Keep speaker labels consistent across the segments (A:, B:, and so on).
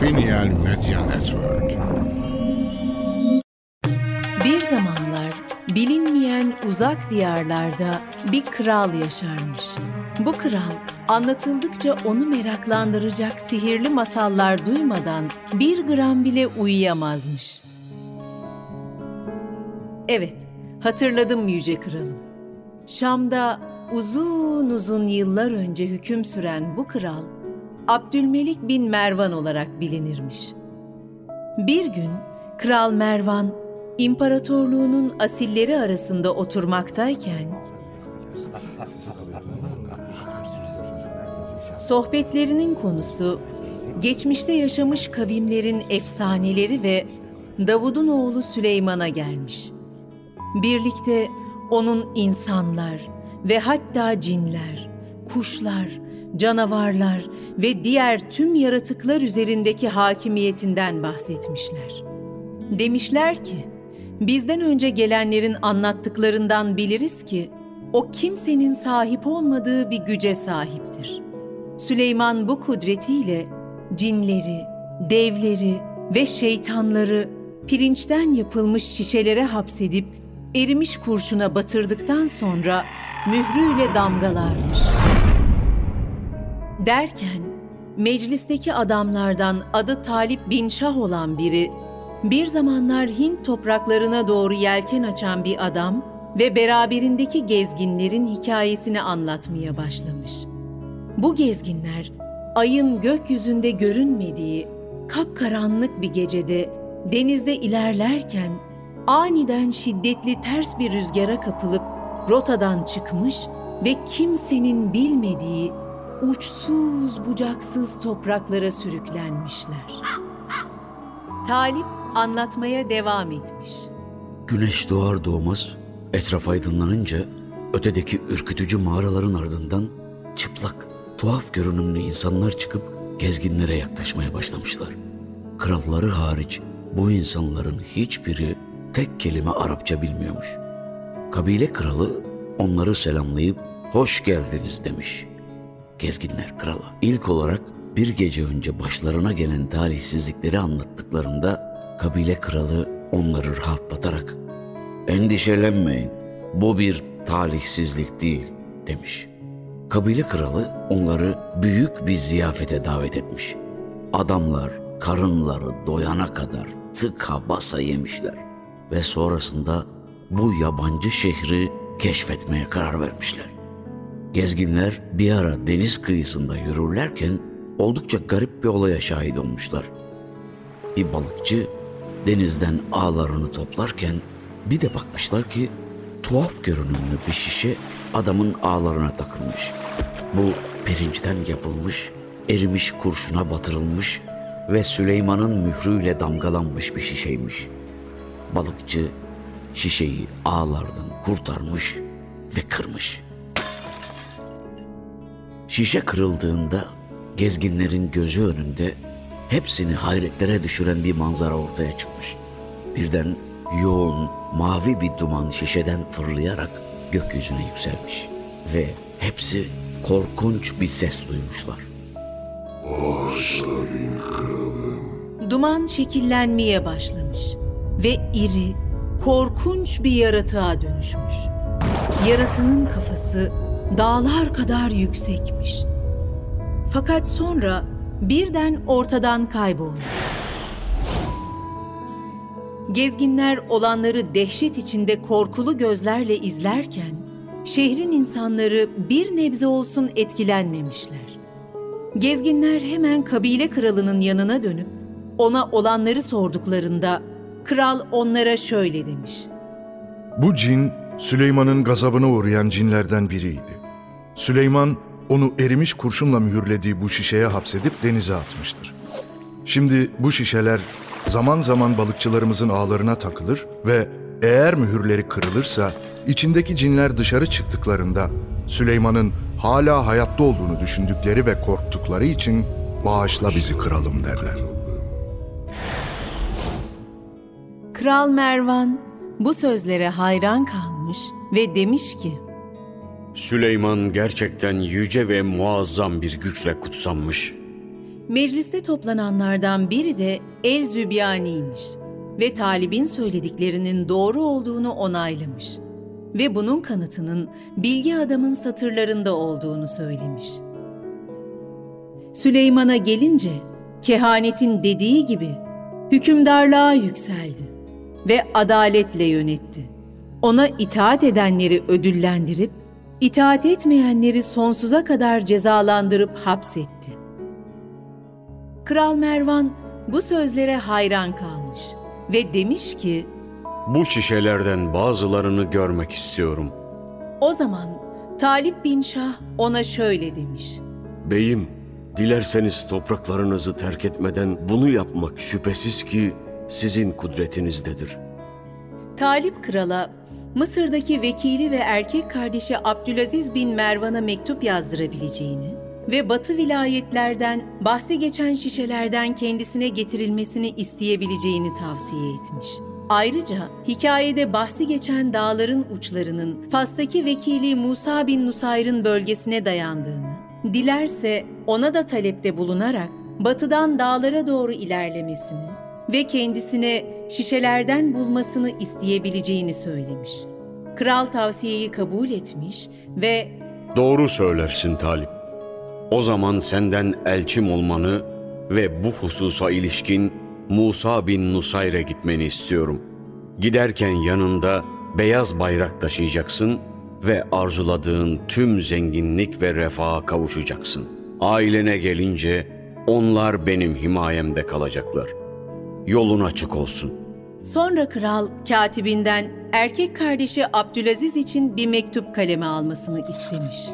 A: Finial Media Network.
B: Bir zamanlar bilinmeyen uzak diyarlarda bir kral yaşarmış. Bu kral anlatıldıkça onu meraklandıracak sihirli masallar duymadan bir gram bile uyuyamazmış. Evet, hatırladım yüce kralım. Şam'da uzun uzun yıllar önce hüküm süren bu kral, Abdülmelik bin Mervan olarak bilinirmiş. Bir gün Kral Mervan, imparatorluğunun asilleri arasında oturmaktayken, sohbetlerinin konusu geçmişte yaşamış kavimlerin efsaneleri ve Davud'un oğlu Süleyman'a gelmiş. Birlikte onun insanlar ve hatta cinler, kuşlar, canavarlar ve diğer tüm yaratıklar üzerindeki hakimiyetinden bahsetmişler. Demişler ki, bizden önce gelenlerin anlattıklarından biliriz ki, o kimsenin sahip olmadığı bir güce sahiptir. Süleyman bu kudretiyle cinleri, devleri ve şeytanları pirinçten yapılmış şişelere hapsedip erimiş kurşuna batırdıktan sonra mührüyle damgalarmış. Derken meclisteki adamlardan adı Talip bin Şah olan biri, bir zamanlar Hint topraklarına doğru yelken açan bir adam ve beraberindeki gezginlerin hikayesini anlatmaya başlamış. Bu gezginler ayın gökyüzünde görünmediği kapkaranlık bir gecede denizde ilerlerken aniden şiddetli ters bir rüzgara kapılıp rotadan çıkmış ve kimsenin bilmediği uçsuz bucaksız topraklara sürüklenmişler. Talip anlatmaya devam etmiş.
C: Güneş doğar doğmaz etraf aydınlanınca ötedeki ürkütücü mağaraların ardından çıplak, tuhaf görünümlü insanlar çıkıp gezginlere yaklaşmaya başlamışlar. Kralları hariç bu insanların hiçbiri tek kelime Arapça bilmiyormuş. Kabile kralı onları selamlayıp hoş geldiniz demiş. Gezginler kralı ilk olarak bir gece önce başlarına gelen talihsizlikleri anlattıklarında kabile kralı onları rahatlatarak endişelenmeyin bu bir talihsizlik değil demiş. Kabile kralı onları büyük bir ziyafete davet etmiş. Adamlar karınları doyana kadar tıka basa yemişler ve sonrasında bu yabancı şehri keşfetmeye karar vermişler. Gezginler bir ara deniz kıyısında yürürlerken oldukça garip bir olaya şahit olmuşlar. Bir balıkçı denizden ağlarını toplarken bir de bakmışlar ki tuhaf görünümlü bir şişe adamın ağlarına takılmış. Bu pirinçten yapılmış, erimiş kurşuna batırılmış ve Süleyman'ın mührüyle damgalanmış bir şişeymiş. Balıkçı şişeyi ağlardan kurtarmış ve kırmış. Şişe kırıldığında gezginlerin gözü önünde hepsini hayretlere düşüren bir manzara ortaya çıkmış. Birden yoğun mavi bir duman şişeden fırlayarak gökyüzüne yükselmiş ve hepsi korkunç bir ses duymuşlar.
D: Bağışla bin kralım.
B: Duman şekillenmeye başlamış ve iri, korkunç bir yaratığa dönüşmüş. Yaratığın kafası dağlar kadar yüksekmiş. Fakat sonra birden ortadan kaybolmuş. Gezginler olanları dehşet içinde korkulu gözlerle izlerken, şehrin insanları bir nebze olsun etkilenmemişler. Gezginler hemen kabile kralının yanına dönüp ona olanları sorduklarında kral onlara şöyle demiş.
D: Bu cin Süleyman'ın gazabına uğrayan cinlerden biriydi. Süleyman onu erimiş kurşunla mühürlediği bu şişeye hapsedip denize atmıştır. Şimdi bu şişeler zaman zaman balıkçılarımızın ağlarına takılır ve eğer mühürleri kırılırsa içindeki cinler dışarı çıktıklarında Süleyman'ın hala hayatta olduğunu düşündükleri ve korktukları için bağışla bizi kralım derler.
B: Kral Mervan bu sözlere hayran kalmış ve demiş ki,
E: Süleyman gerçekten yüce ve muazzam bir güçle kutsanmış.
B: Mecliste toplananlardan biri de El Zübyani'ymiş ve Talib'in söylediklerinin doğru olduğunu onaylamış ve bunun kanıtının bilgi adamın satırlarında olduğunu söylemiş. Süleyman'a gelince kehanetin dediği gibi hükümdarlığa yükseldi ve adaletle yönetti. Ona itaat edenleri ödüllendirip itaat etmeyenleri sonsuza kadar cezalandırıp hapsetti. Kral Mervan bu sözlere hayran kalmış ve demiş ki,
E: Bu şişelerden bazılarını görmek istiyorum.
B: o zaman Talip bin Şah ona şöyle demiş.
E: Beyim, dilerseniz topraklarınızı terk etmeden bunu yapmak şüphesiz ki sizin kudretinizdedir.
B: Talip krala Mısır'daki vekili ve erkek kardeşi Abdülaziz bin Mervan'a mektup yazdırabileceğini ve batı vilayetlerden bahsi geçen şişelerden kendisine getirilmesini isteyebileceğini tavsiye etmiş. Ayrıca hikayede bahsi geçen dağların uçlarının Fas'taki vekili Musa bin Nusayr'ın bölgesine dayandığını, dilerse ona da talepte bulunarak batıdan dağlara doğru ilerlemesini ve kendisine şişelerden bulmasını isteyebileceğini söylemiş. Kral tavsiyeyi kabul etmiş ve
E: Doğru söylersin Talip. O zaman senden elçim olmanı ve bu hususa ilişkin Musa bin Nusayr'e gitmeni istiyorum. Giderken yanında beyaz bayrak taşıyacaksın ve arzuladığın tüm zenginlik ve refaha kavuşacaksın. Ailene gelince onlar benim himayemde kalacaklar. Yolun açık olsun.
B: sonra kral katibinden erkek kardeşi Abdülaziz için bir mektup kaleme almasını istemiş.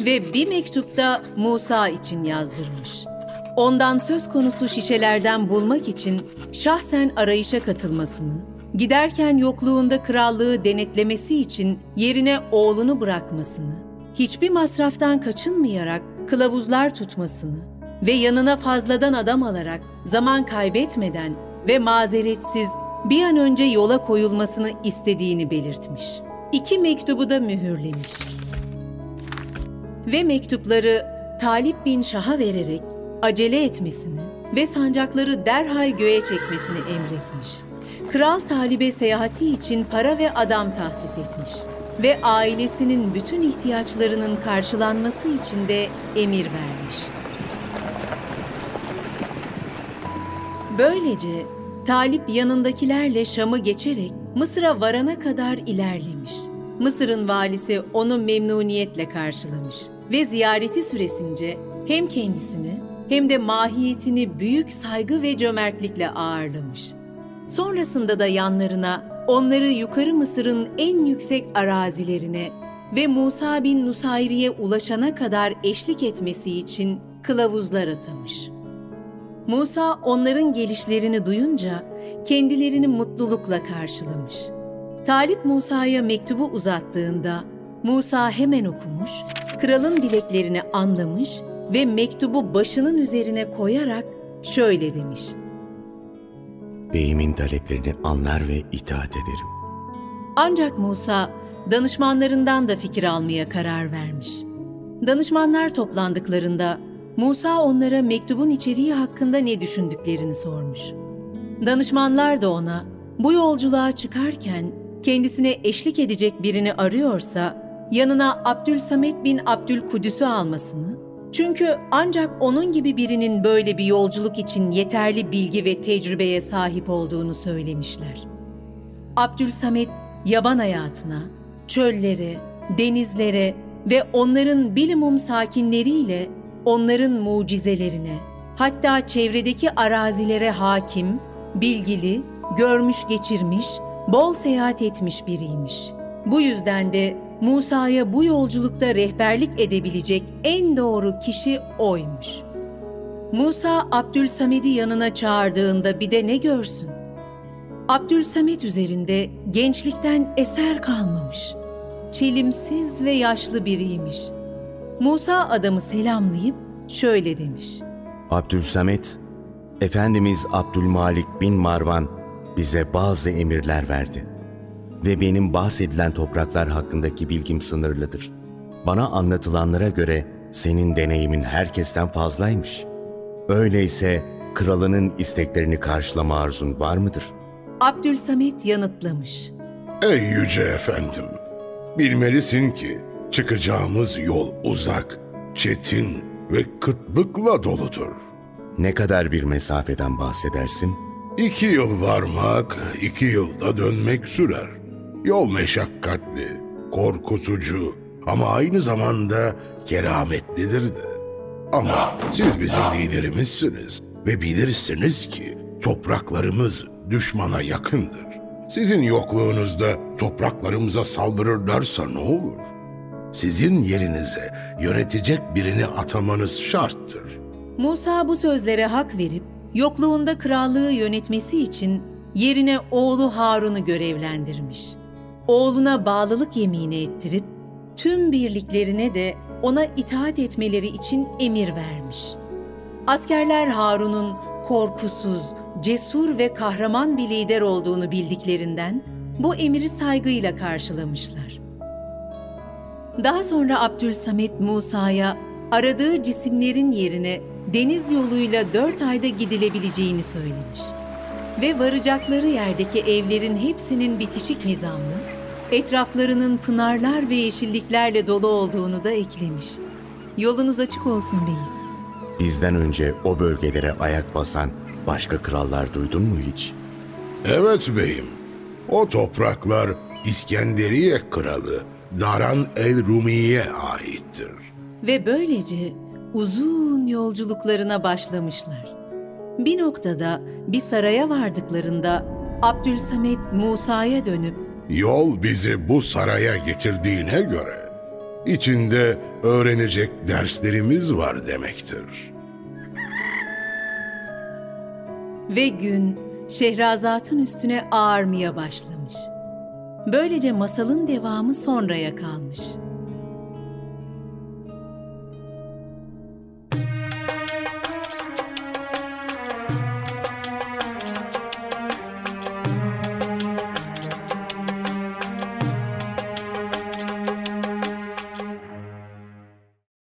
B: Ve bir mektupta Musa için yazdırmış. Ondan söz konusu şişelerden bulmak için şahsen arayışa katılmasını, giderken yokluğunda krallığı denetlemesi için yerine oğlunu bırakmasını, hiçbir masraftan kaçınmayarak kılavuzlar tutmasını ve yanına fazladan adam alarak zaman kaybetmeden ve mazeretsiz bir an önce yola koyulmasını istediğini belirtmiş. İki mektubu da mühürlemiş ve mektupları Talip bin Şah'a vererek acele etmesini ve sancakları derhal göğe çekmesini emretmiş. Kral Talib'e seyahati için para ve adam tahsis etmiş ve ailesinin bütün ihtiyaçlarının karşılanması için de emir vermiş. Böylece Talip yanındakilerle Şam'ı geçerek Mısır'a varana kadar ilerlemiş. Mısır'ın valisi onu memnuniyetle karşılamış ve ziyareti süresince hem kendisini hem de mahiyetini büyük saygı ve cömertlikle ağırlamış. Sonrasında da yanlarına onları yukarı Mısır'ın en yüksek arazilerine ve Musa bin Nusayri'ye ulaşana kadar eşlik etmesi için kılavuzlar atamış. Musa onların gelişlerini duyunca kendilerini mutlulukla karşılamış. Talip Musa'ya mektubu uzattığında Musa hemen okumuş, kralın dileklerini anlamış ve mektubu başının üzerine koyarak şöyle demiş.
F: Beyimin taleplerini anlar ve itaat ederim.
B: Ancak Musa danışmanlarından da fikir almaya karar vermiş. Danışmanlar toplandıklarında Musa onlara mektubun içeriği hakkında ne düşündüklerini sormuş. Danışmanlar da ona bu yolculuğa çıkarken kendisine eşlik edecek birini arıyorsa yanına Abdülsamet bin Abdülkudüs'ü almasını, çünkü ancak onun gibi birinin böyle bir yolculuk için yeterli bilgi ve tecrübeye sahip olduğunu söylemişler. Abdülsamet yaban hayatına, çöllere, denizlere ve onların bilimum sakinleriyle onların mucizelerine, hatta çevredeki arazilere hakim, bilgili, görmüş geçirmiş, bol seyahat etmiş biriymiş. Bu yüzden de Musa'ya bu yolculukta rehberlik edebilecek en doğru kişi oymuş. Musa Abdülsamed'i yanına çağırdığında bir de ne görsün? Abdülsamet üzerinde gençlikten eser kalmamış. Çelimsiz ve yaşlı biriymiş. Musa adamı selamlayıp şöyle demiş.
F: Abdülsamet, Efendimiz Abdülmalik bin Marvan bize bazı emirler verdi. Ve benim bahsedilen topraklar hakkındaki bilgim sınırlıdır. Bana anlatılanlara göre senin deneyimin herkesten fazlaymış. Öyleyse kralının isteklerini karşılama arzun var mıdır?
B: Abdülsamet yanıtlamış.
A: Ey yüce efendim, bilmelisin ki çıkacağımız yol uzak, çetin ve kıtlıkla doludur.
F: Ne kadar bir mesafeden bahsedersin?
A: İki yıl varmak, iki yılda dönmek sürer. Yol meşakkatli, korkutucu ama aynı zamanda kerametlidir de. Ama siz bizim liderimizsiniz ve bilirsiniz ki topraklarımız düşmana yakındır. Sizin yokluğunuzda topraklarımıza saldırırlarsa ne olur? Sizin yerinize yönetecek birini atamanız şarttır.
B: Musa bu sözlere hak verip yokluğunda krallığı yönetmesi için yerine oğlu Harun'u görevlendirmiş. Oğluna bağlılık yemini ettirip tüm birliklerine de ona itaat etmeleri için emir vermiş. Askerler Harun'un korkusuz, cesur ve kahraman bir lider olduğunu bildiklerinden bu emiri saygıyla karşılamışlar. Daha sonra Abdülsamet Musa'ya aradığı cisimlerin yerine deniz yoluyla dört ayda gidilebileceğini söylemiş. Ve varacakları yerdeki evlerin hepsinin bitişik nizamlı, etraflarının pınarlar ve yeşilliklerle dolu olduğunu da eklemiş. Yolunuz açık olsun beyim.
F: Bizden önce o bölgelere ayak basan başka krallar duydun mu hiç?
A: Evet beyim. O topraklar İskenderiye kralı Daran el Rumi'ye aittir.
B: Ve böylece uzun yolculuklarına başlamışlar. Bir noktada bir saraya vardıklarında Abdülsamet Musa'ya dönüp
A: Yol bizi bu saraya getirdiğine göre içinde öğrenecek derslerimiz var demektir.
B: ve gün Şehrazat'ın üstüne ağarmaya başlamış. Böylece masalın devamı sonraya kalmış.